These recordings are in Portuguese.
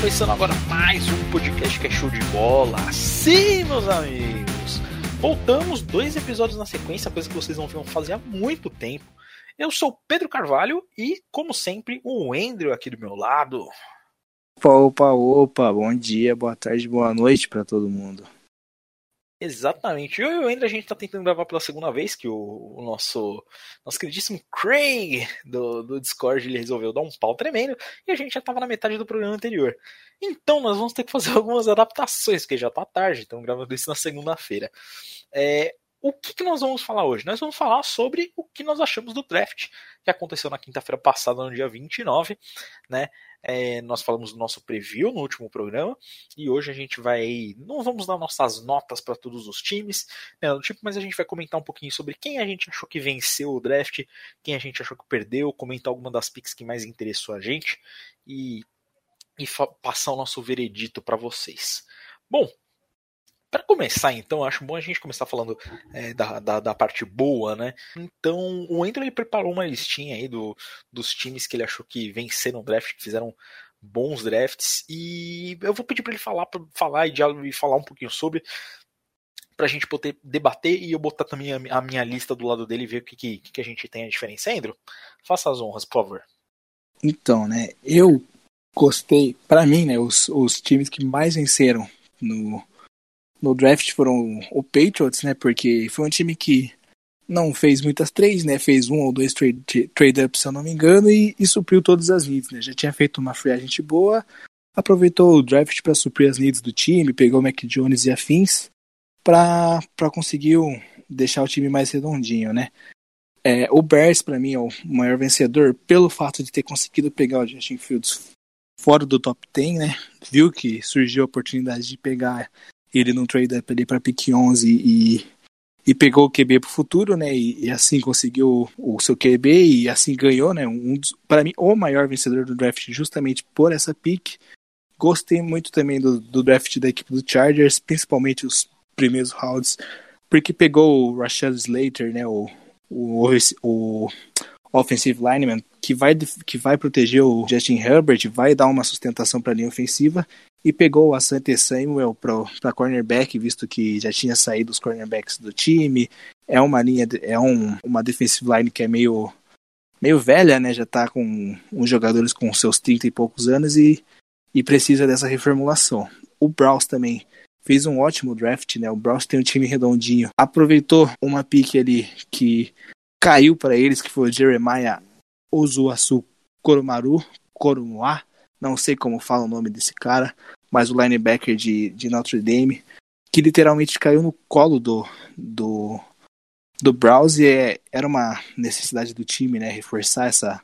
começando agora mais um podcast que é show de bola. Sim, meus amigos! Voltamos dois episódios na sequência, coisa que vocês não viam fazer há muito tempo. Eu sou Pedro Carvalho e, como sempre, o Andrew aqui do meu lado. Opa, opa, opa, bom dia, boa tarde, boa noite para todo mundo. Exatamente. Eu e o André, a gente está tentando gravar pela segunda vez, que o, o, nosso nosso queridíssimo Craig do, do Discord ele resolveu dar um pau tremendo e a gente já estava na metade do programa anterior. Então nós vamos ter que fazer algumas adaptações, porque já está tarde, então gravando isso na segunda-feira. É, o que, que, nós vamos falar hoje? Nós vamos falar sobre o que nós achamos do draft, que aconteceu na quinta-feira passada, no dia 29, né? É, nós falamos do nosso preview no último programa e hoje a gente vai. Não vamos dar nossas notas para todos os times, né, tipo, mas a gente vai comentar um pouquinho sobre quem a gente achou que venceu o draft, quem a gente achou que perdeu, comentar alguma das picks que mais interessou a gente e, e passar o nosso veredito para vocês. Bom, para começar, então, acho bom a gente começar falando é, da, da, da, parte boa, né? Então, o Andrew preparou uma listinha aí do, dos times que ele achou que venceram o draft, que fizeram bons drafts, e eu vou pedir para ele falar, pra, falar e, e falar um pouquinho sobre, para a gente poder debater e eu botar também a, a, minha lista do lado dele e ver o que, que, que a gente tem a diferença. Andrew, faça as honras, por favor. Então, né, eu gostei, para mim, né, os, os times que mais venceram no no draft foram o Patriots, né? Porque foi um time que não fez muitas trades, né? Fez um ou dois trade, trade ups, se eu não me engano, e, e supriu todas as needs, né? Já tinha feito uma free agent boa, aproveitou o draft para suprir as needs do time, pegou o Mac Jones e afins para conseguir deixar o time mais redondinho, né? É, o Bears, para mim, é o maior vencedor pelo fato de ter conseguido pegar o Justin Fields fora do top 10, né? Viu que surgiu a oportunidade de pegar ele num trade up ali para pick 11 e, e pegou o QB pro futuro, né? E, e, assim conseguiu o seu QB e assim ganhou, né? Um para mim o maior vencedor do draft justamente por essa pick. Gostei muito também do, do draft da equipe do Chargers, principalmente os primeiros rounds, porque pegou o Rashad Slater, né? O, o, o offensive lineman que vai, que vai proteger o Justin Herbert, vai dar uma sustentação para a linha ofensiva e pegou o Asante Samuel para cornerback, visto que já tinha saído os cornerbacks do time. É uma linha, é um, uma defensive line que é meio, meio velha, né? Já está com uns jogadores com seus 30 e poucos anos e, e precisa dessa reformulação. O Browns também fez um ótimo draft, né? O Browns tem um time redondinho. Aproveitou uma pique ali que caiu para eles, que foi o Jeremiah Ozuasu Koromaru, Koromoa, não sei como fala o nome desse cara, mas o linebacker de, de Notre Dame, que literalmente caiu no colo do, do, do Browse é, era uma necessidade do time, né, reforçar essa,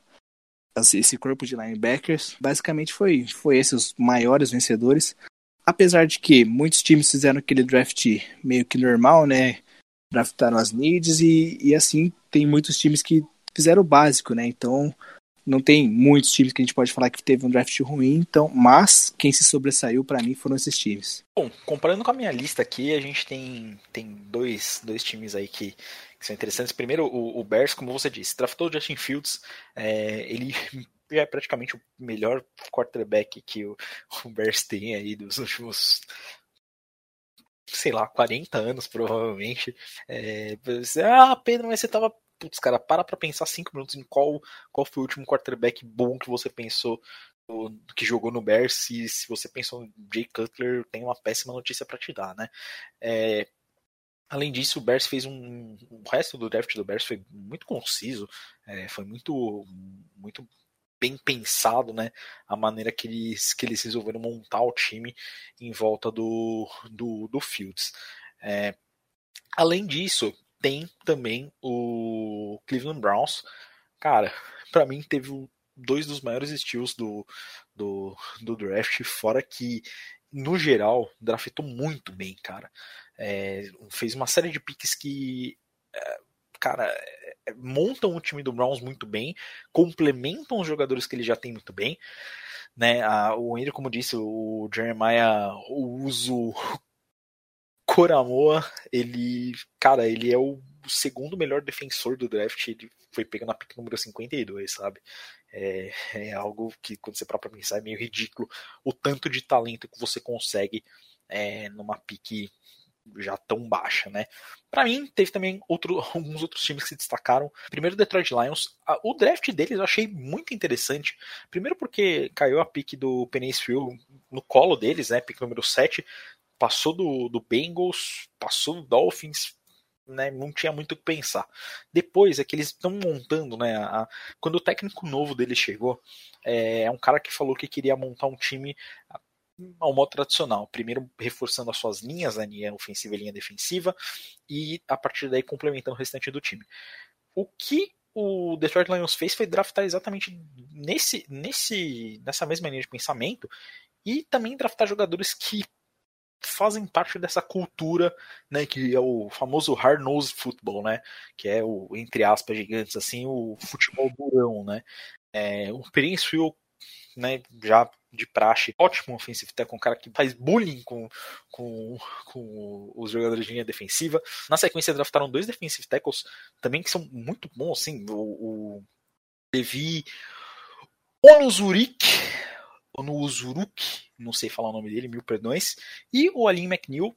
esse corpo de linebackers. Basicamente foi, foi esses os maiores vencedores. Apesar de que muitos times fizeram aquele draft meio que normal, né? Draftaram as needs e, e assim tem muitos times que fizeram o básico, né? Então não tem muitos times que a gente pode falar que teve um draft ruim, então, mas quem se sobressaiu para mim foram esses times. Bom, comparando com a minha lista aqui, a gente tem, tem dois, dois times aí que, que são interessantes. Primeiro, o, o Bears, como você disse, draftou o Justin Fields, é, ele é praticamente o melhor quarterback que o, o Bears tem aí dos últimos sei lá, 40 anos, provavelmente. É, ah, Pedro, mas você tava putz, cara, para pra pensar cinco minutos em qual, qual foi o último quarterback bom que você pensou que jogou no Bears. Se, se você pensou no Jay Cutler, tem uma péssima notícia para te dar, né? É, Além disso, o Bears fez um. O resto do draft do Bears foi muito conciso, é, foi muito, muito bem pensado, né? A maneira que eles, que eles resolveram montar o time em volta do, do, do Fields. É, além disso, tem também o Cleveland Browns. Cara, para mim teve dois dos maiores estilos do, do, do draft, fora que, no geral, draftou muito bem, cara. É, fez uma série de picks que, é, cara, é, montam o time do Browns muito bem, complementam os jogadores que ele já tem muito bem. Né, a, o Andrew, como disse, o Jeremiah o uso Coramoa, ele, cara, ele é o segundo melhor defensor do draft, ele foi pegando a pick número 52, sabe? É, é algo que, quando você para pensar, é meio ridículo o tanto de talento que você consegue é, numa pick já tão baixa, né? Para mim, teve também outro, alguns outros times que se destacaram. Primeiro, Detroit Lions. O draft deles eu achei muito interessante. Primeiro, porque caiu a pick do Penny no colo deles, né? Pick número 7. Passou do, do Bengals, passou do Dolphins, né, não tinha muito o que pensar. Depois é que eles estão montando, né? A, quando o técnico novo dele chegou, é, é, um cara que falou que queria montar um time ao modo tradicional. Primeiro reforçando as suas linhas, a linha ofensiva e linha defensiva, e a partir daí complementando o restante do time. O que o Detroit Lions fez foi draftar exatamente nesse, nesse, nessa mesma linha de pensamento e também draftar jogadores que fazem parte dessa cultura, né, que é o famoso hard-nosed football, né, que é o, entre aspas, gigantes, assim, o futebol durão, né. É, o Prince né, já de praxe, ótimo offensive tackle, um cara que faz bullying com, com, com os jogadores de linha defensiva. Na sequência, draftaram dois defensive tackles também que são muito bons, assim, o, o Levi Onuzurik, Onuzuruk, não sei falar o nome dele, mil perdões, e o Alin McNeil,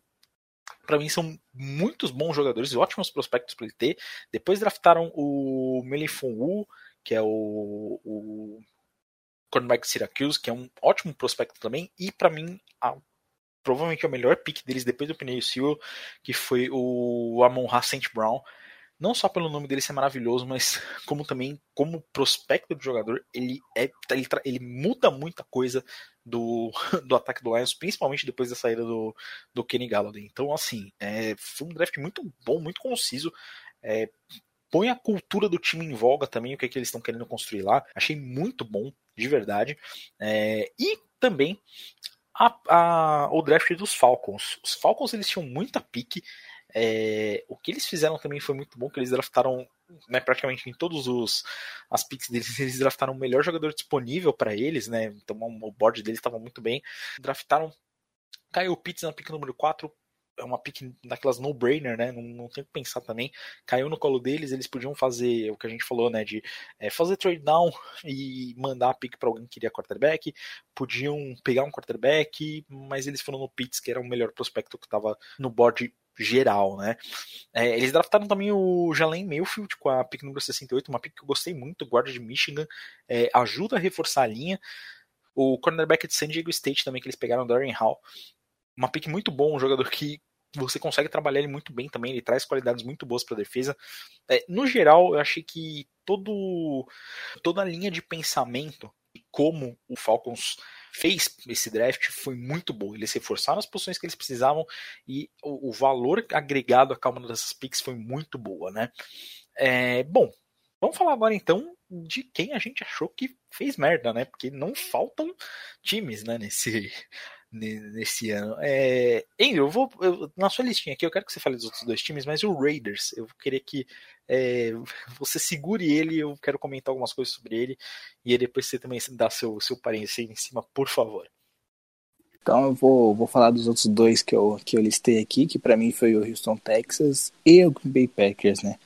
para mim são muitos bons jogadores e ótimos prospectos para ele ter. Depois draftaram o Melifon Wu, que é o, o cornerback Syracuse, que é um ótimo prospecto também, e para mim a, provavelmente é o melhor pick deles depois do Pneu Seal, que foi o Amon Ra St. Brown. Não só pelo nome dele ser maravilhoso, mas como também como prospecto de jogador, ele é ele, ele muda muita coisa do, do ataque do Lions, principalmente depois da saída do, do Kenny Galladay. Então, assim, é, foi um draft muito bom, muito conciso. É, põe a cultura do time em voga também, o que, é que eles estão querendo construir lá. Achei muito bom, de verdade. É, e também a, a, o draft dos Falcons. Os Falcons eles tinham muita pique. É, o que eles fizeram também foi muito bom, que eles draftaram né, praticamente em todos os as picks deles, eles draftaram o melhor jogador disponível para eles, né? Então o board deles estava muito bem. Draftaram Kyle Pitts na pick número 4, é uma pick daquelas no-brainer, né? Não, não tem que pensar também. Caiu no colo deles, eles podiam fazer o que a gente falou, né? De é, fazer trade down e mandar a pick para alguém que queria quarterback. Podiam pegar um quarterback, mas eles foram no Pitts, que era o melhor prospecto que estava no board geral, né? É, eles draftaram também o Jalen Mayfield com a pick número 68, uma pick que eu gostei muito, guarda de Michigan, é, ajuda a reforçar a linha. O cornerback de San Diego State também, que eles pegaram, Darren Hall, uma pick muito bom, um jogador que você consegue trabalhar ele muito bem também, ele traz qualidades muito boas para a defesa. É, no geral, eu achei que todo, toda a linha de pensamento como o Falcons fez esse draft foi muito boa. Eles reforçaram as posições que eles precisavam e o, o valor agregado a cada uma dessas picks foi muito boa, né? É, bom, vamos falar agora então de quem a gente achou que fez merda, né? Porque não faltam times, né, nesse nesse ano. É, Andrew, eu vou eu, na sua listinha aqui, eu quero que você fale dos outros dois times, mas o Raiders, eu queria que é, você segure ele, eu quero comentar algumas coisas sobre ele e aí depois você também dá seu seu parecer em cima, por favor. Então eu vou, vou falar dos outros dois que eu, que eu listei aqui, que para mim foi o Houston Texas e o Green Bay Packers, né?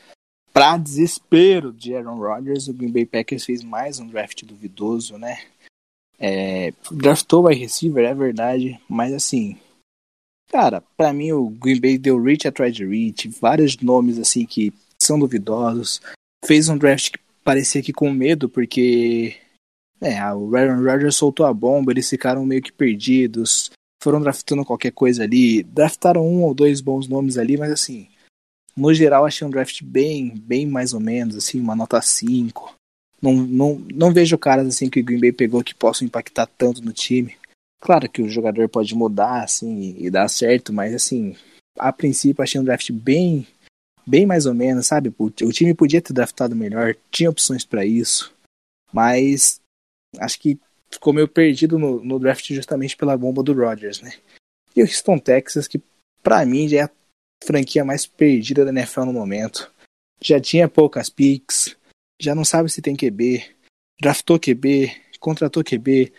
Para desespero de Aaron Rodgers, o Green Bay Packers fez mais um draft duvidoso, né? É, draftou wide receiver, é verdade, mas assim, cara, para mim o Green Bay deu reach atrás de reach, vários nomes assim que são duvidosos. Fez um draft que parecia que com medo, porque é, o Aaron Rodgers soltou a bomba, eles ficaram meio que perdidos, foram draftando qualquer coisa ali, draftaram um ou dois bons nomes ali, mas assim, no geral achei um draft bem, bem mais ou menos, assim, uma nota 5. Não, não, não vejo caras assim que o Green Bay pegou que possam impactar tanto no time. Claro que o jogador pode mudar assim e dar certo, mas assim, a princípio achei um draft bem bem mais ou menos, sabe? O, time podia ter draftado melhor, tinha opções para isso, mas acho que ficou meio perdido no, no, draft justamente pela bomba do Rodgers, né? E o Houston Texas, que para mim já é a franquia mais perdida da NFL no momento. Já tinha poucas picks, já não sabe se tem QB, draftou QB, contratou QB,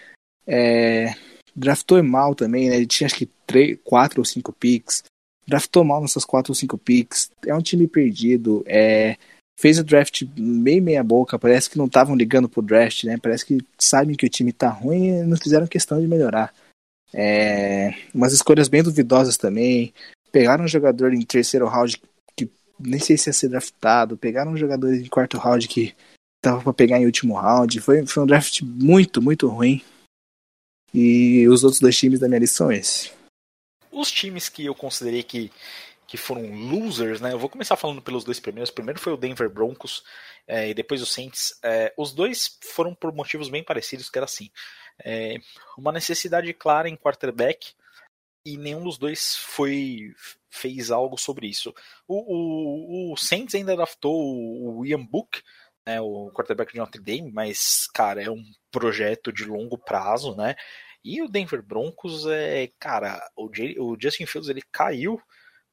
é, draftou mal também, né? Ele tinha acho que três, quatro ou cinco picks, draftou mal nessas quatro ou cinco picks, é um time perdido, é, fez o draft meio meia boca, parece que não estavam ligando pro draft, né? Parece que sabem que o time tá ruim e não fizeram questão de melhorar. É, umas escolhas bem duvidosas também. Pegaram um jogador em terceiro round que nem sei se ia ser draftado, pegaram um jogador em quarto round que tava para pegar em último round. Foi, foi um draft muito, muito ruim. E os outros dois times da minha lista são esses. Os times que eu considerei que, que foram losers, né? Eu vou começar falando pelos dois primeiros. Primeiro foi o Denver Broncos é, e depois o Saints. É, os dois foram por motivos bem parecidos, que era assim. É, uma necessidade clara em quarterback e nenhum dos dois foi fez algo sobre isso. O, o, o Saints ainda draftou o Ian Book, né, o quarterback de Notre Dame, mas, cara, é um projeto de longo prazo, né? E o Denver Broncos é, cara, o, J, o Justin Fields ele caiu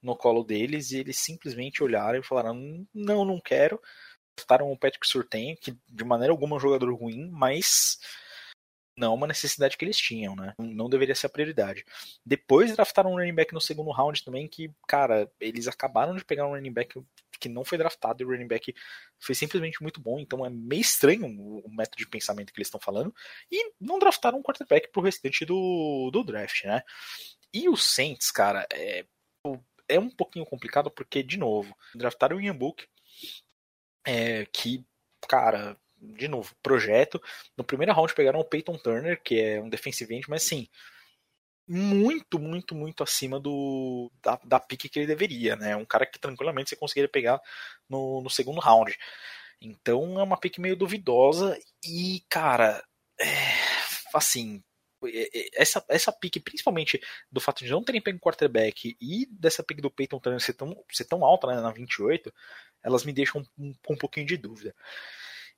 no colo deles e eles simplesmente olharam e falaram: não, não quero. Draftaram o Patrick Surtain, que de maneira alguma é um jogador ruim, mas não é uma necessidade que eles tinham, né? Não deveria ser a prioridade. Depois draftaram um running back no segundo round também, que, cara, eles acabaram de pegar um running back que não foi draftado e o running back foi simplesmente muito bom, então é meio estranho o método de pensamento que eles estão falando. E não draftaram um quarterback pro restante do, do draft, né? E o Saints, cara, é, é um pouquinho complicado porque, de novo, draftaram o Ian Book, é, que, cara, de novo, projeto. No primeiro round pegaram o Peyton Turner, que é um defensive end, mas assim, muito, muito, muito acima do da, da pique que ele deveria, né? Um cara que tranquilamente você conseguiria pegar no, no segundo round. Então é uma pique meio duvidosa e, cara, é, assim, é, é, essa, essa pique, principalmente do fato de não terem pego quarterback e dessa pique do Peyton Turner ser tão, ser tão alta né, na 28, elas me deixam com um, um pouquinho de dúvida.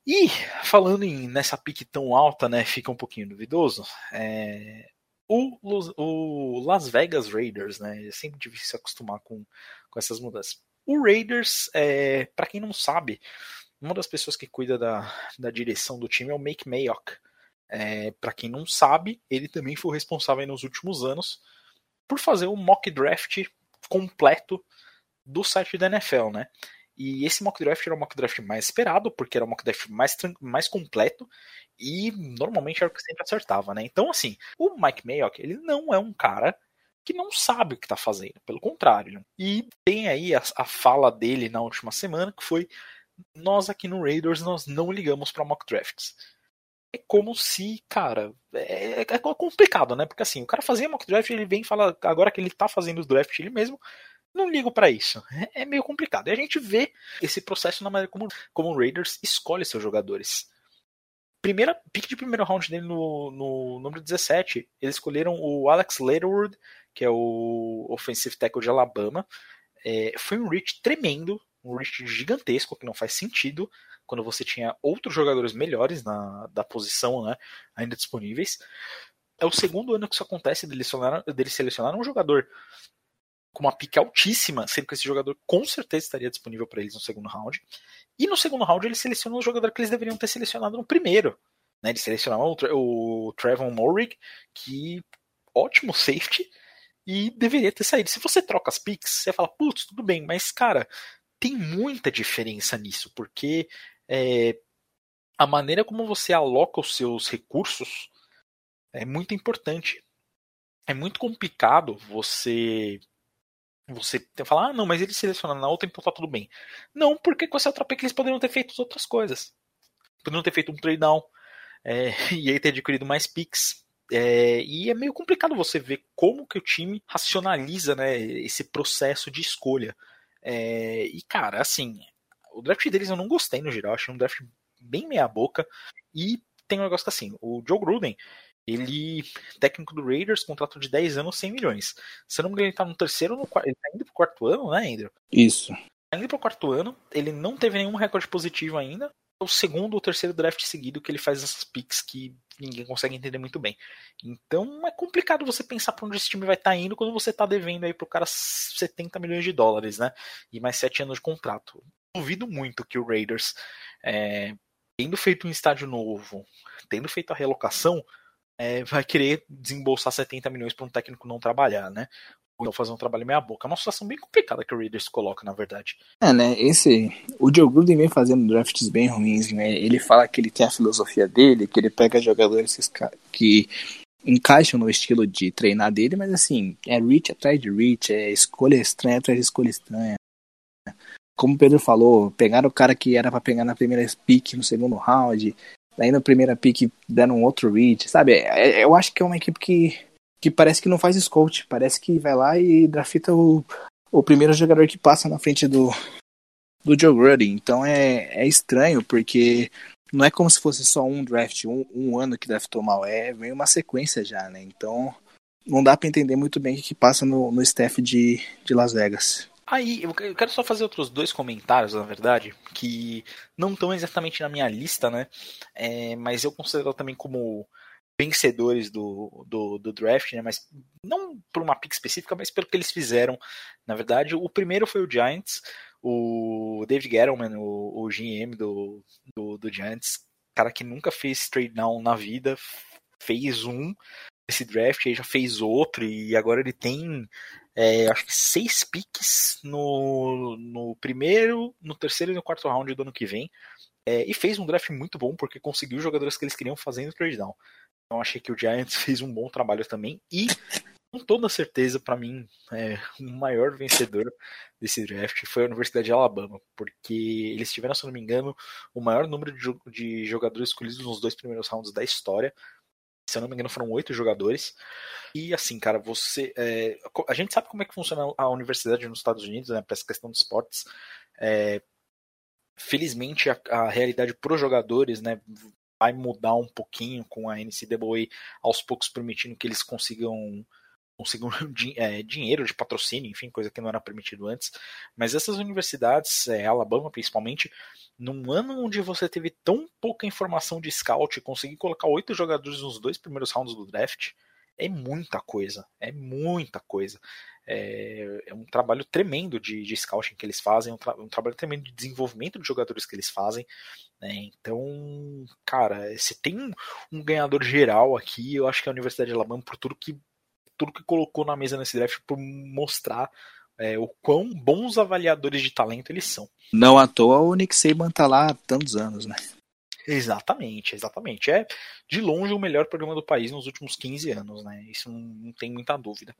E falando em nessa pique tão alta, né, fica um pouquinho duvidoso. É, o, o, Las Vegas Raiders, né, é sempre difícil se acostumar com, com essas mudanças. O Raiders, é, para quem não sabe, uma das pessoas que cuida da, da direção do time é o Make Mayock. É, para quem não sabe, ele também foi responsável nos últimos anos por fazer o mock draft completo do site da NFL, né? E esse mock draft era o mock draft mais esperado, porque era o mock draft mais, mais completo e normalmente era o que sempre acertava, né? Então, assim, o Mike Mayock, ele não é um cara que não sabe o que está fazendo, pelo contrário. E tem aí a, a, fala dele na última semana que foi: nós aqui no Raiders nós não ligamos para mock drafts. É como se, cara, é, é, complicado, né? Porque assim, o cara fazia mock draft, ele vem e fala, agora que ele tá fazendo os draft ele mesmo, não ligo para isso. É, é, meio complicado. E a gente vê esse processo na maneira como, como o Raiders escolhe seus jogadores. Primeira pick de primeiro round dele no, no número 17, eles escolheram o Alex Leatherwood, que é o offensive tackle de Alabama. É, foi um reach tremendo, um reach gigantesco, que não faz sentido quando você tinha outros jogadores melhores na da posição né, ainda disponíveis. É o segundo ano que isso acontece dele selecionar, dele selecionar um jogador com uma pique altíssima, sendo que esse jogador com certeza estaria disponível para eles no segundo round. E no segundo round ele selecionou o jogador que eles deveriam ter selecionado no primeiro. Né? Eles selecionaram o, o Trevon Morrig, que ótimo safety, e deveria ter saído. Se você troca as picks, você fala, putz, tudo bem, mas cara, tem muita diferença nisso, porque é, a maneira como você aloca os seus recursos é muito importante. É muito complicado você você falar, ah, não, mas eles selecionaram na outra, então tá tudo bem. Não, porque com essa outra pick eles poderiam ter feito outras coisas. Poderiam ter feito um trade down é, e aí ter adquirido mais picks. É, e é meio complicado você ver como que o time racionaliza né, esse processo de escolha. É, e, cara, assim, o draft deles eu não gostei no geral, achei um draft bem meia boca. E tem um negócio que assim, o Joe Gruden, ele, técnico do Raiders, contrato de 10 anos, 100 milhões. Se eu não me engano, ele tá no terceiro ou no quarto. Ele tá indo pro quarto ano, né, Andrew? Isso. Tá indo pro quarto ano, ele não teve nenhum recorde positivo ainda. É o segundo ou terceiro draft seguido que ele faz essas picks que ninguém consegue entender muito bem. Então é complicado você pensar pra onde esse time vai estar tá indo quando você tá devendo aí pro cara 70 milhões de dólares, né? E mais 7 anos de contrato. Duvido muito que o Raiders, é, tendo feito um estádio novo, tendo feito a relocação, é, vai querer desembolsar 70 milhões para um técnico não trabalhar, né? ou então fazer um trabalho meia boca. É uma situação bem complicada que o Raiders coloca, na verdade. É, né? Esse. O Joe Gruden vem fazendo drafts bem ruins, né? Ele fala que ele tem a filosofia dele, que ele pega jogadores que encaixam no estilo de treinar dele, mas assim, é reach atrás de reach, é escolha estranha atrás de escolha estranha. Como o Pedro falou, pegaram o cara que era para pegar na primeira pick no segundo round, daí na primeira pick deram um outro reach, sabe? É, é, eu acho que é uma equipe que que parece que não faz scout, parece que vai lá e drafta o, o primeiro jogador que passa na frente do, do Joe Gruden. Então é, é estranho, porque não é como se fosse só um draft, um, um ano que draftou mal, é vem uma sequência já, né? Então não dá para entender muito bem o que, que passa no, no staff de, de Las Vegas. Aí, eu quero só fazer outros dois comentários, na verdade, que não estão exatamente na minha lista, né? É, mas eu considero também como vencedores do, do, do, draft, né? Mas não por uma pick específica, mas pelo que eles fizeram. Na verdade, o primeiro foi o Giants, o David Gettleman, o, o GM do, do, do Giants, cara que nunca fez trade down na vida, fez um esse draft, aí já fez outro, e agora ele tem é, acho que seis picks no, no primeiro, no terceiro e no quarto round do ano que vem. É, e fez um draft muito bom, porque conseguiu os jogadores que eles queriam fazendo trade down. Então achei que o Giants fez um bom trabalho também. E, com toda certeza, para mim, é, o maior vencedor desse draft foi a Universidade de Alabama, porque eles tiveram, se não me engano, o maior número de jogadores escolhidos nos dois primeiros rounds da história. Se eu não me engano, foram oito jogadores. E assim, cara, você. É, a gente sabe como é que funciona a universidade nos Estados Unidos, né, para essa questão de esportes. É, felizmente, a, a realidade para os jogadores, né, vai mudar um pouquinho com a NCAA aos poucos permitindo que eles consigam consigam é, dinheiro de patrocínio, enfim, coisa que não era permitido antes. Mas essas universidades, é, Alabama principalmente, num ano onde você teve tão pouca informação de scout, conseguir colocar oito jogadores nos dois primeiros rounds do draft, é muita coisa, é muita coisa. É, é um trabalho tremendo de, de scouting que eles fazem, um, tra um, trabalho tremendo de desenvolvimento de jogadores que eles fazem. Né? Então, cara, se tem um, um, ganhador geral aqui, eu acho que a Universidade de Alabama por tudo que tudo que colocou na mesa nesse draft por mostrar é, o quão bons avaliadores de talento eles são. Não à toa o Nick Saban tá lá há tantos anos, né? Exatamente, exatamente. É de longe o melhor programa do país nos últimos 15 anos, né? Isso não, não tem muita dúvida.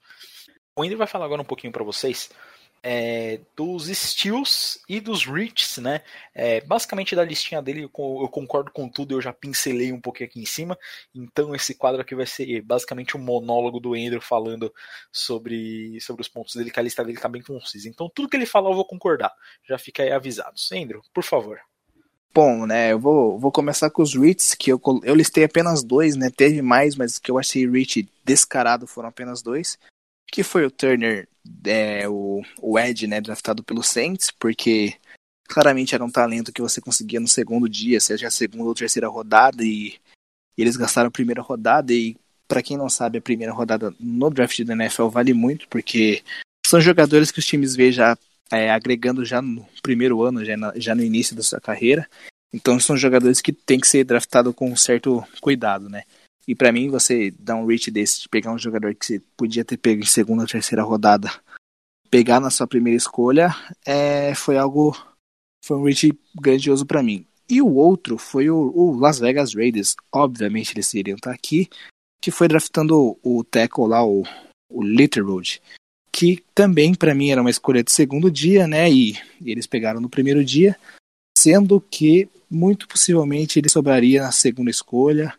O Andy vai falar agora um pouquinho para vocês é, dos steals e dos reaches, né? É, basicamente da listinha dele, eu, concordo com tudo, eu já pincelei um pouquinho aqui em cima. Então esse quadro aqui vai ser basicamente um monólogo do Andrew falando sobre, sobre os pontos dele, que a lista dele tá bem concisa. Então tudo que ele falar eu vou concordar. Já fica aí avisados. Andrew, por favor. Bom, né, eu vou, vou começar com os reads, que eu, eu listei apenas dois, né, teve mais, mas que eu achei reach descarado foram apenas dois, que foi o Turner, é, o, o Ed, né, draftado pelo Saints, porque claramente era um talento que você conseguia no segundo dia, seja a segunda ou terceira rodada, e, e eles gastaram a primeira rodada, e para quem não sabe, a primeira rodada no draft da NFL vale muito, porque são jogadores que os times vê já é, agregando já no primeiro ano, já, na, já no início da sua carreira. Então são jogadores que tem que ser draftado com um certo cuidado, né? E para mim, você dar um reach desse, de pegar um jogador que você podia ter pego em segunda ou terceira rodada, pegar na sua primeira escolha, é, foi algo. Foi um reach grandioso para mim. E o outro foi o, o, Las Vegas Raiders. Obviamente eles iriam estar aqui. Que foi draftando o, o tackle lá, o, o Litterwood que também para mim era uma escolha de segundo dia, né? E, e eles pegaram no primeiro dia, sendo que muito possivelmente ele sobraria na segunda escolha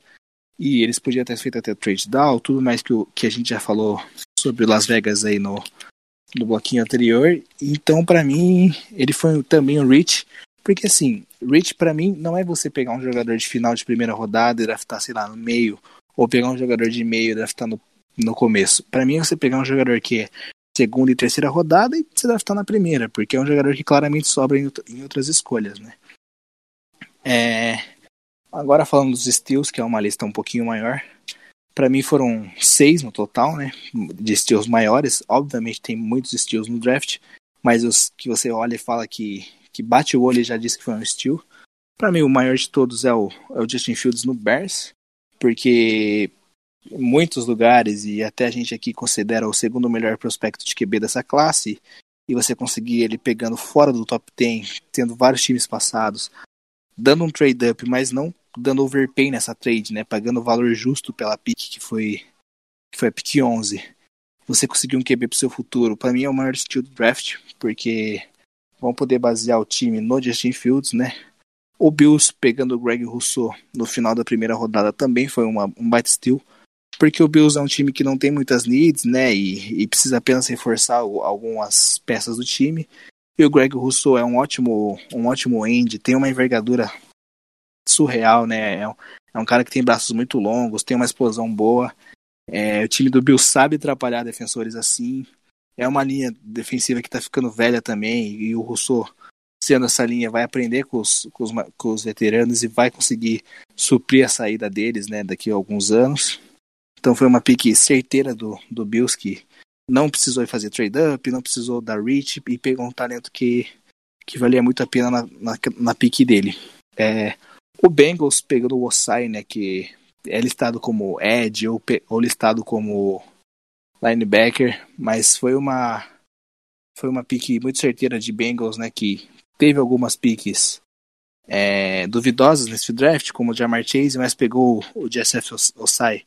e eles podiam ter feito até trade down, tudo mais que, o, que a gente já falou sobre Las Vegas aí no, no bloquinho anterior. Então, para mim, ele foi também um reach, porque assim, reach para mim não é você pegar um jogador de final de primeira rodada e draftar, sei lá, no meio, ou pegar um jogador de meio e draftar no, no começo. Para mim, é você pegar um jogador que é segunda e terceira rodada e você estar na primeira, porque é um jogador que claramente sobra em, em outras escolhas, né? É... Agora falando dos steals, que é uma lista um pouquinho maior, para mim foram seis no total, né? De steals maiores. Obviamente tem muitos steals no draft, mas os que você olha e fala que, que bate o olho e já disse que foi um steal. Para mim o maior de todos é o, é o Justin Fields no Bears, porque em muitos lugares, e até a gente aqui considera o segundo melhor prospecto de QB dessa classe, e você conseguir ele pegando fora do top 10, tendo vários times passados, dando um trade up, mas não dando overpay nessa trade, né? Pagando o valor justo pela pick que foi que foi a pick 11. Você conseguiu um QB pro seu futuro. Para mim é o maior estilo do draft, porque vão poder basear o time no Justin Fields, né? O Bills pegando o Greg Rousseau no final da primeira rodada também foi uma, um baita steal, porque o Bills é um time que não tem muitas needs, né? E, e precisa apenas reforçar algumas peças do time. E o Greg Rousseau é um ótimo, um ótimo end, tem uma envergadura surreal, né? É um, é um cara que tem braços muito longos, tem uma explosão boa. É, o time do Bills sabe atrapalhar defensores assim. É uma linha defensiva que está ficando velha também, e o Rousseau sendo essa linha, vai aprender com os, com os, com os veteranos e vai conseguir suprir a saída deles né, daqui a alguns anos. Então foi uma pique certeira do, do Bills que não precisou fazer trade-up, não precisou dar reach e pegou um talento que, que valia muito a pena na, na, na pique dele. É, o Bengals pegando o Osai, né, que é listado como Ed ou, ou listado como linebacker, mas foi uma foi uma pique muito certeira de Bengals, né, que teve algumas piques é, duvidosas nesse draft, como o Jamar Chase, mas pegou o JSF Osai,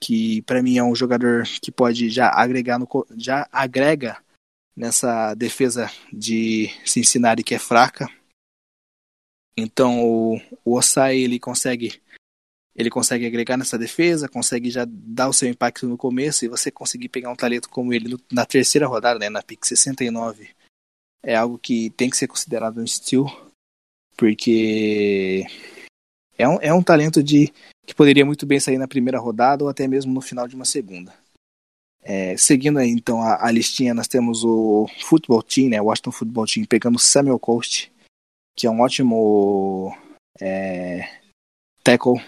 que para mim é um jogador que pode já agregar no, já agrega nessa defesa de Cincinnati que é fraca. Então o, o Osai ele consegue ele consegue agregar nessa defesa, consegue já dar o seu impacto no começo e você conseguir pegar um talento como ele na terceira rodada, né, na pick 69 é algo que tem que ser considerado um steal, porque é um, é um talento de que poderia muito bem sair na primeira rodada ou até mesmo no final de uma segunda. É, seguindo aí então a, a, listinha, nós temos o Football Team, né, Washington Football Team, pegando Samuel Coast, que é um ótimo é, tackle.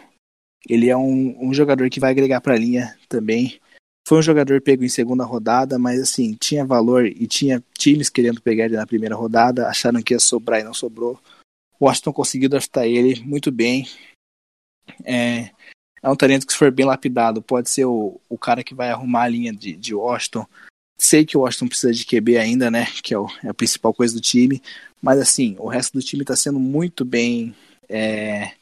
Ele é um, um jogador que vai agregar para a linha também. Foi um jogador pego em segunda rodada, mas assim, tinha valor e tinha times querendo pegar ele na primeira rodada, acharam que ia sobrar e não sobrou. O Washington conseguiu draftar ele muito bem. É, é um talento que, se for bem lapidado, pode ser o, o cara que vai arrumar a linha de, de Washington. Sei que o Washington precisa de QB ainda, né? Que é, o, é a principal coisa do time. Mas assim, o resto do time está sendo muito bem. É,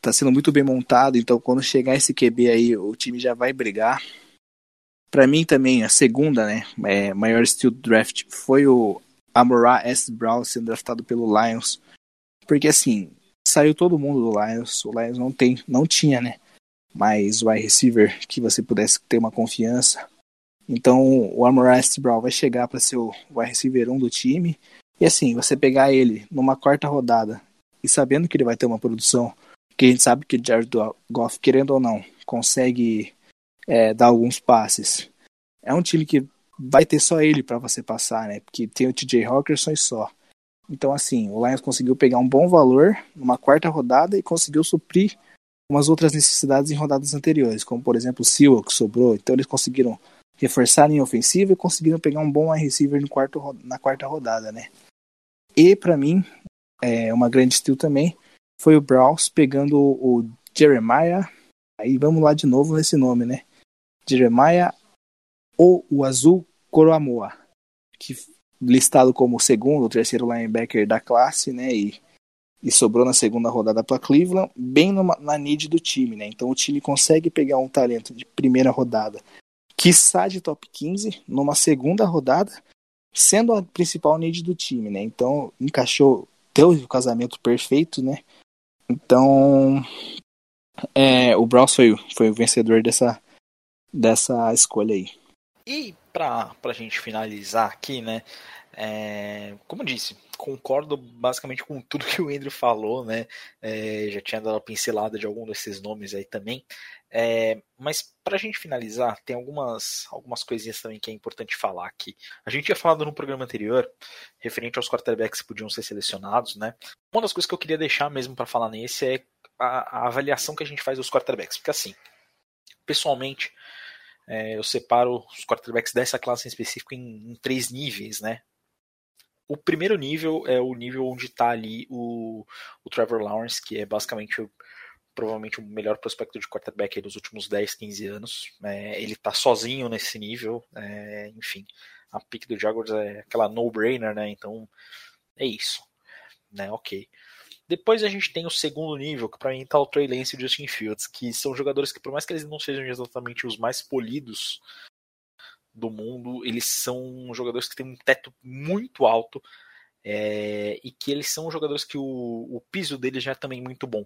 tá sendo muito bem montado. Então, quando chegar esse QB aí, o time já vai brigar. Para mim também, a segunda, né, é, maior steel draft foi o Amorá S. Brown sendo draftado pelo Lions. Porque assim, saiu todo mundo do Lions, o Lions não tem, não tinha, né, mais wide receiver que você pudesse ter uma confiança. Então, o Amorá S. Brown vai chegar para ser o wide receiver 1 do time. E assim, você pegar ele numa quarta rodada e sabendo que ele vai ter uma produção, que a gente sabe que o Jared Goff, querendo ou não, consegue é, dar alguns passes. É um time que vai ter só ele para você passar, né? Porque tem o TJ Hawkinson e só. Então, assim, o Lions conseguiu pegar um bom valor numa quarta rodada e conseguiu suprir umas outras necessidades em rodadas anteriores, como por exemplo o Sewell, que sobrou. Então, eles conseguiram reforçar em ofensiva e conseguiram pegar um bom wide receiver no quarto, na quarta rodada, né? E, para mim, é, uma grande estilo também foi o Browns pegando o Jeremiah. Aí vamos lá de novo nesse nome, né? Jeremiah ou o Azul Coroamoa, que listado como o segundo ou terceiro linebacker da classe, né? E, e sobrou na segunda rodada para Cleveland, bem numa, na need do time, né? Então o time consegue pegar um talento de primeira rodada, sai de top 15 numa segunda rodada, sendo a principal need do time, né? Então encaixou, teve o casamento perfeito, né? Então é, o Browns foi, foi o vencedor dessa, dessa escolha aí. E para a gente finalizar aqui, né? É, como disse, concordo basicamente com tudo que o Andrew falou, né? É, já tinha dado uma pincelada de algum desses nomes aí também. É, mas para a gente finalizar, tem algumas, algumas coisinhas também que é importante falar aqui. A gente tinha falado no programa anterior, referente aos quarterbacks que podiam ser selecionados, né? Uma das coisas que eu queria deixar mesmo para falar nesse é a, a, avaliação que a gente faz dos quarterbacks. Porque assim, pessoalmente, é, eu separo os quarterbacks dessa classe em específico em, em, três níveis, né? O primeiro nível é o nível onde está ali o, o Trevor Lawrence, que é basicamente o provavelmente o melhor prospecto de quarterback dos últimos 10, 15 anos. É, ele tá sozinho nesse nível, é, enfim. A pick do Jaguars é aquela no-brainer, né? Então é isso, né? Ok. Depois a gente tem o segundo nível, que para mim tá o Trey Lance e o Justin Fields, que são jogadores que, por mais que eles não sejam exatamente os mais polidos do mundo, eles são jogadores que têm um teto muito alto é, e que eles são jogadores que o, o piso deles já é também muito bom.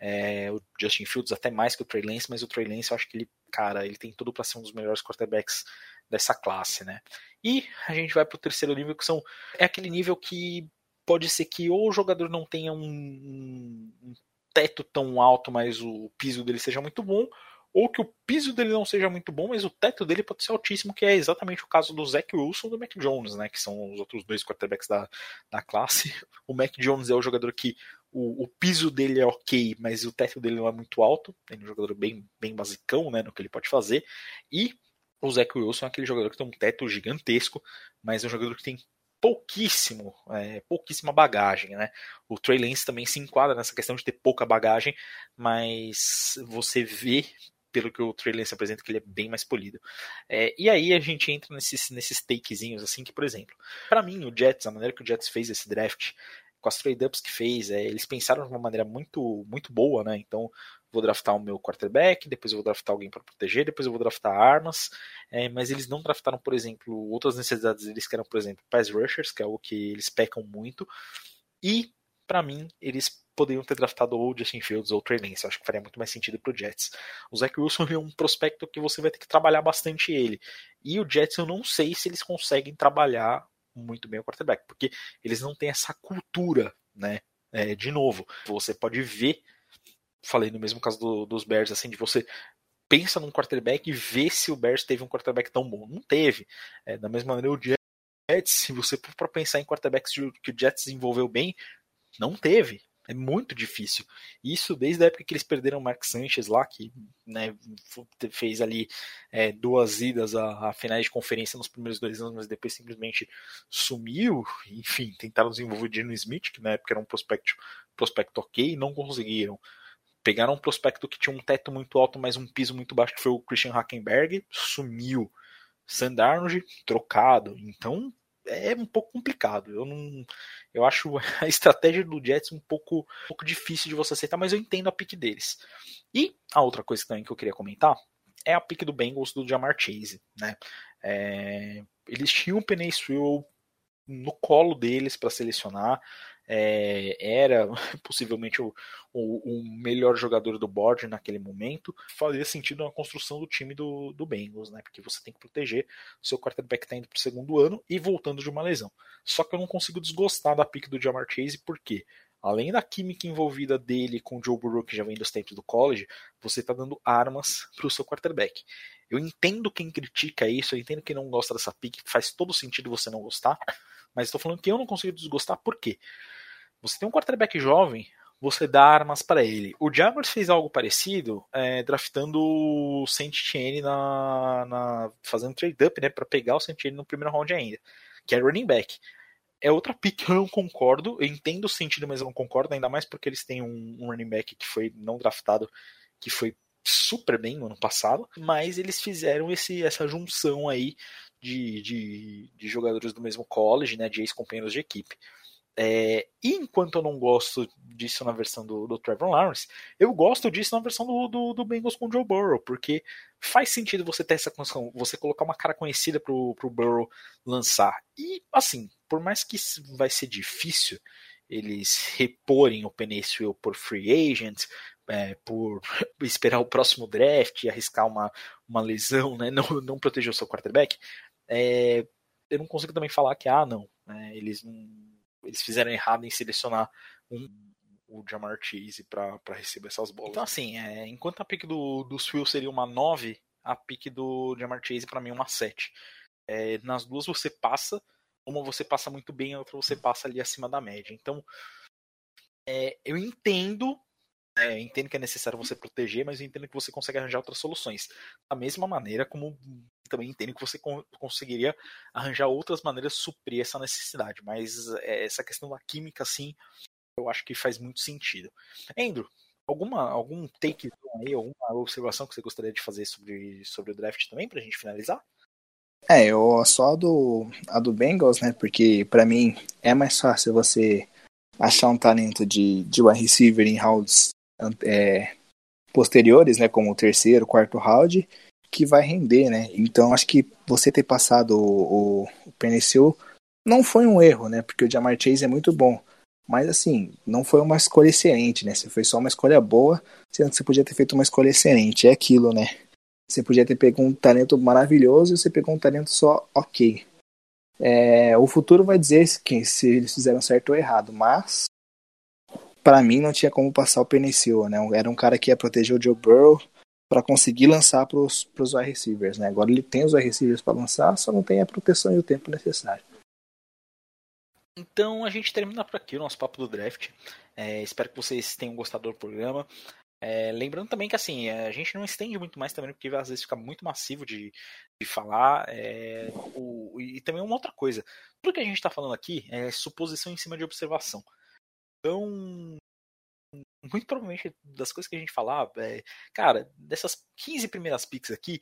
É, o Justin Fields até mais que o Trey Lance, mas o Trey Lance eu acho que ele, cara, ele tem tudo para ser um dos melhores quarterbacks dessa classe, né? E a gente vai para o terceiro nível que são é aquele nível que pode ser que ou o jogador não tenha um, um teto tão alto, mas o piso dele seja muito bom, ou que o piso dele não seja muito bom, mas o teto dele pode ser altíssimo, que é exatamente o caso do Zach Wilson e do Mac Jones, né? Que são os outros dois quarterbacks da, da classe. O Mac Jones é o jogador que o, o, piso dele é ok, mas o teto dele não é muito alto. Ele é um jogador bem, bem basicão né, no que ele pode fazer. E o Zach Wilson é aquele jogador que tem um teto gigantesco, mas é um jogador que tem pouquíssimo, é, pouquíssima bagagem, né? O Trey Lance também se enquadra nessa questão de ter pouca bagagem, mas você vê pelo que o Trey Lance apresenta que ele é bem mais polido. É, e aí a gente entra nesses, nesses takezinhos assim que, por exemplo, para mim o Jets, a maneira que o Jets fez esse draft com as trade-ups que fez, é, eles pensaram de uma maneira muito, muito boa, né? Então, vou draftar o meu quarterback, depois eu vou draftar alguém para proteger, depois eu vou draftar armas, é, mas eles não draftaram, por exemplo, outras necessidades deles que eram, por exemplo, pass rushers, que é algo que eles pecam muito, e, para mim, eles poderiam ter draftado ou Justin Fields ou Trey Lance, acho que faria muito mais sentido pro Jets. O Zach Wilson é um prospecto que você vai ter que trabalhar bastante ele, e o Jets eu não sei se eles conseguem trabalhar muito bem o quarterback, porque eles não têm essa cultura, né? É, de novo, você pode ver, falei no mesmo caso do, dos Bears, assim, de você pensa num quarterback e vê se o Bears teve um quarterback tão bom. Não teve. É, da mesma maneira, o Jets, se você for pensar em quarterbacks que o Jets desenvolveu bem, não teve. É muito difícil. Isso desde a época que eles perderam o Mark Sanchez lá, que né, fez ali é, duas idas a, a, finais de conferência nos primeiros dois anos, mas depois simplesmente sumiu. Enfim, tentaram desenvolver o Geno Smith, que na época era um prospecto, prospecto ok, e não conseguiram. Pegaram um prospecto que tinha um teto muito alto, mas um piso muito baixo, que foi o Christian Hackenberg, sumiu. Sandarnold trocado. Então, é um pouco complicado. Eu não, eu acho a estratégia do Jets um pouco, um pouco difícil de você aceitar, mas eu entendo a pique deles. E a outra coisa também que eu queria comentar é a pique do Bengals do Jamar Chase, né? É, eles tinham o Penny Sewell no colo deles para selecionar é, era possivelmente o, o, o, melhor jogador do board naquele momento, fazia sentido na construção do time do, do Bengals, né? Porque você tem que proteger o seu quarterback tá indo pro segundo ano e voltando de uma lesão. Só que eu não consigo desgostar da pick do Jamar Chase, porque além da química envolvida dele com o Joe Burrow, que já vem dos tempos do college, você está dando armas para o seu quarterback. Eu entendo quem critica isso, eu entendo quem não gosta dessa pick, faz todo sentido você não gostar, mas estou falando que eu não consigo desgostar por quê? Você tem um quarterback jovem, você dá armas para ele. O Jaguars fez algo parecido, é, draftando o Saint na, na, fazendo trade-up, né, para pegar o Saint no primeiro round ainda, que é running back. É outra pick eu não concordo, eu entendo o sentido, mas eu não concordo, ainda mais porque eles têm um, um running back que foi não draftado, que foi super bem no ano passado, mas eles fizeram esse, essa junção aí de, de, de jogadores do mesmo college, né, de ex-companheiros de equipe. É, e enquanto eu não gosto disso na versão do, do Trevor Lawrence, eu gosto disso na versão do, do, do, Bengals com o Joe Burrow, porque faz sentido você ter essa condição, você colocar uma cara conhecida pro, pro Burrow lançar. E, assim, por mais que vai ser difícil eles reporem o Penicil por free agent, é, por esperar o próximo draft e arriscar uma, uma lesão, né, não, não proteger o seu quarterback, é, eu não consigo também falar que, ah, não, né, eles não eles fizeram errado em selecionar um, o Jamar Chase para receber essas bolas. Então, assim, é, enquanto a pick do, do Swill seria uma 9, a pick do Jamar Chase para mim é uma 7. É, nas duas você passa, uma você passa muito bem, a outra você passa ali acima da média. Então, é, eu entendo é, entendo que é necessário você proteger, mas eu entendo que você consegue arranjar outras soluções. Da mesma maneira como também entendo que você conseguiria arranjar outras maneiras de suprir essa necessidade. Mas é, essa questão da química, assim, eu acho que faz muito sentido. Andrew, Alguma, algum take aí, alguma observação que você gostaria de fazer sobre, sobre o draft também, pra gente finalizar? É, eu só a do, a do Bengals, né? Porque para mim é mais fácil você achar um talento de, de wide receiver em rounds é, posteriores, né? Como o terceiro, quarto round, que vai render, né? Então acho que você ter passado o, o, o não foi um erro, né? Porque o Jamar Chase é muito bom. Mas assim, não foi uma escolha excelente, né? Se foi só uma escolha boa, sendo que você podia ter feito uma escolha excelente. É aquilo, né? Você podia ter pegado um talento maravilhoso e você pegou um talento só ok. É, o futuro vai dizer que, se eles fizeram certo ou errado, mas para mim não tinha como passar o Penicil, né? Era um cara que ia proteger o Joe Burrow para conseguir lançar para os wide receivers, né? Agora ele tem os wide receivers para lançar, só não tem a proteção e o tempo necessário. Então a gente termina por aqui o nosso papo do draft. É, espero que vocês tenham gostado do programa. É, lembrando também que assim, a gente não estende muito mais também, porque às vezes fica muito massivo de, de falar. É, o, e também uma outra coisa. Tudo que a gente está falando aqui é suposição em cima de observação. Então, muito provavelmente das coisas que a gente falar, é, cara, dessas 15 primeiras picks aqui,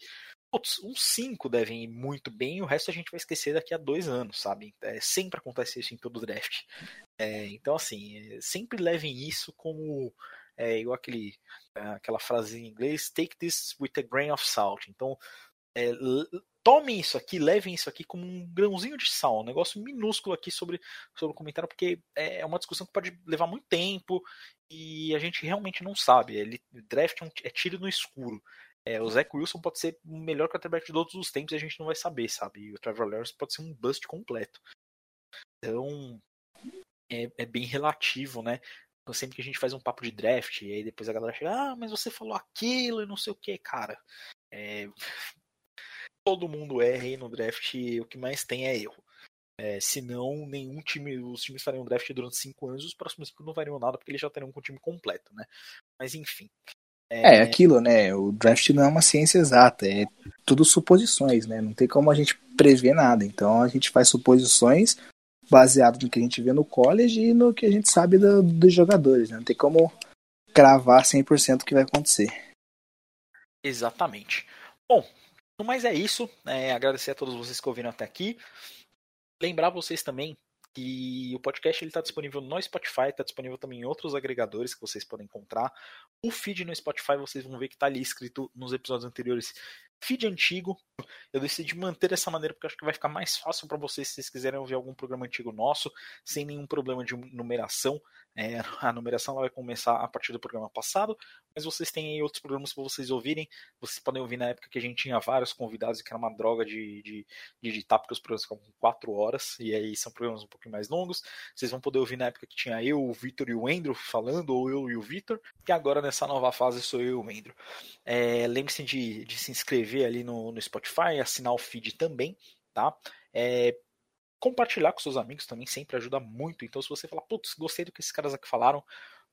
putz, uns 5 devem ir muito bem, o resto a gente vai esquecer daqui a dois anos, sabe? É, sempre acontece isso em todo draft. É, então, assim, é, sempre levem isso como. É, igual aquele, aquela frase em inglês, take this with a grain of salt. Então, é, tomem isso aqui, levem isso aqui como um grãozinho de sal, um negócio minúsculo aqui sobre, sobre o comentário, porque é, é uma discussão que pode levar muito tempo e a gente realmente não sabe. Ele, draft é, é tiro no escuro. É, o Zach Wilson pode ser o melhor quarterback de todos os tempos e a gente não vai saber, sabe? E o Trevor Lawrence pode ser um bust completo. Então, é, é bem relativo, né? Então, sempre que a gente faz um papo de draft, e aí depois a galera chega, ah, mas você falou aquilo e não sei o que, cara. É... Todo mundo erra aí no draft e o que mais tem é erro. É, senão, nenhum time, os times fariam draft durante cinco anos, os próximos cinco não variam nada porque eles já teriam com o time completo, né? Mas enfim. É... é aquilo, né? O draft não é uma ciência exata, é tudo suposições, né? Não tem como a gente prever nada. Então a gente faz suposições baseado no que a gente vê no college e no que a gente sabe do, dos jogadores, né? Não tem como cravar 100% o que vai acontecer. Exatamente. Bom, mas é isso. É, agradecer a todos vocês que ouviram até aqui. Lembrar vocês também que o podcast está disponível no Spotify, está disponível também em outros agregadores que vocês podem encontrar. O feed no Spotify vocês vão ver que está ali escrito nos episódios anteriores feed antigo. Eu decidi manter dessa maneira porque acho que vai ficar mais fácil para vocês se vocês quiserem ouvir algum programa antigo nosso, sem nenhum problema de numeração. É, a numeração vai começar a partir do programa passado, mas vocês têm aí outros programas para vocês ouvirem. Vocês podem ouvir na época que a gente tinha vários convidados que era uma droga de, de, de editar, porque os programas ficam com 4 horas, e aí são programas um pouquinho mais longos. Vocês vão poder ouvir na época que tinha eu, o Vitor e o Andrew falando, ou eu e o Vitor, e agora nessa nova fase sou eu e o Andrew. É, Lembre-se de, de se inscrever ali no, no Spotify, assinar o feed também, tá? É, compartilhar com seus amigos também sempre ajuda muito. Então, se você falar, putz, gostei do que esses caras aqui falaram,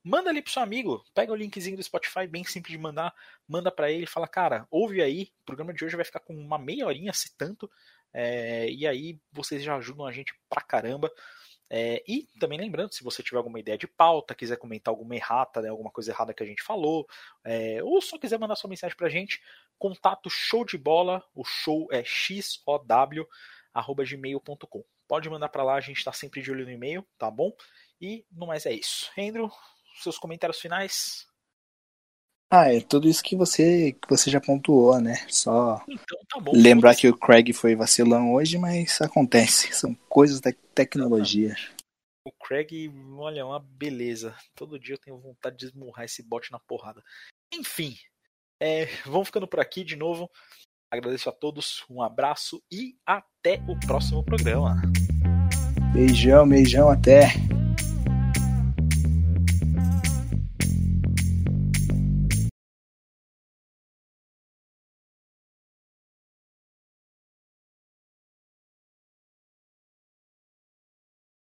manda ali pro seu amigo, pega o linkzinho do Spotify, bem simples de mandar, manda para ele, fala, cara, ouve aí, o programa de hoje vai ficar com uma meia horinha, se tanto, é, e aí vocês já ajudam a gente pra caramba. É, e também lembrando, se você tiver alguma ideia de pauta, quiser comentar alguma errata, né, alguma coisa errada que a gente falou, é, ou só quiser mandar sua mensagem pra gente, contato show de bola, o show é xow, arroba gmail.com. Pode mandar para lá, a gente está sempre de olho no e-mail, tá bom? E no mais é isso. Andrew, seus comentários finais? Ah, é tudo isso que você que você já pontuou, né? Só então, tá bom, lembrar que o Craig foi vacilão hoje, mas acontece, são coisas da tecnologia. O Craig, olha, é uma beleza. Todo dia eu tenho vontade de esmurrar esse bot na porrada. Enfim, é, vamos ficando por aqui de novo. Agradeço a todos, um abraço e até o próximo programa. Beijão, beijão, até.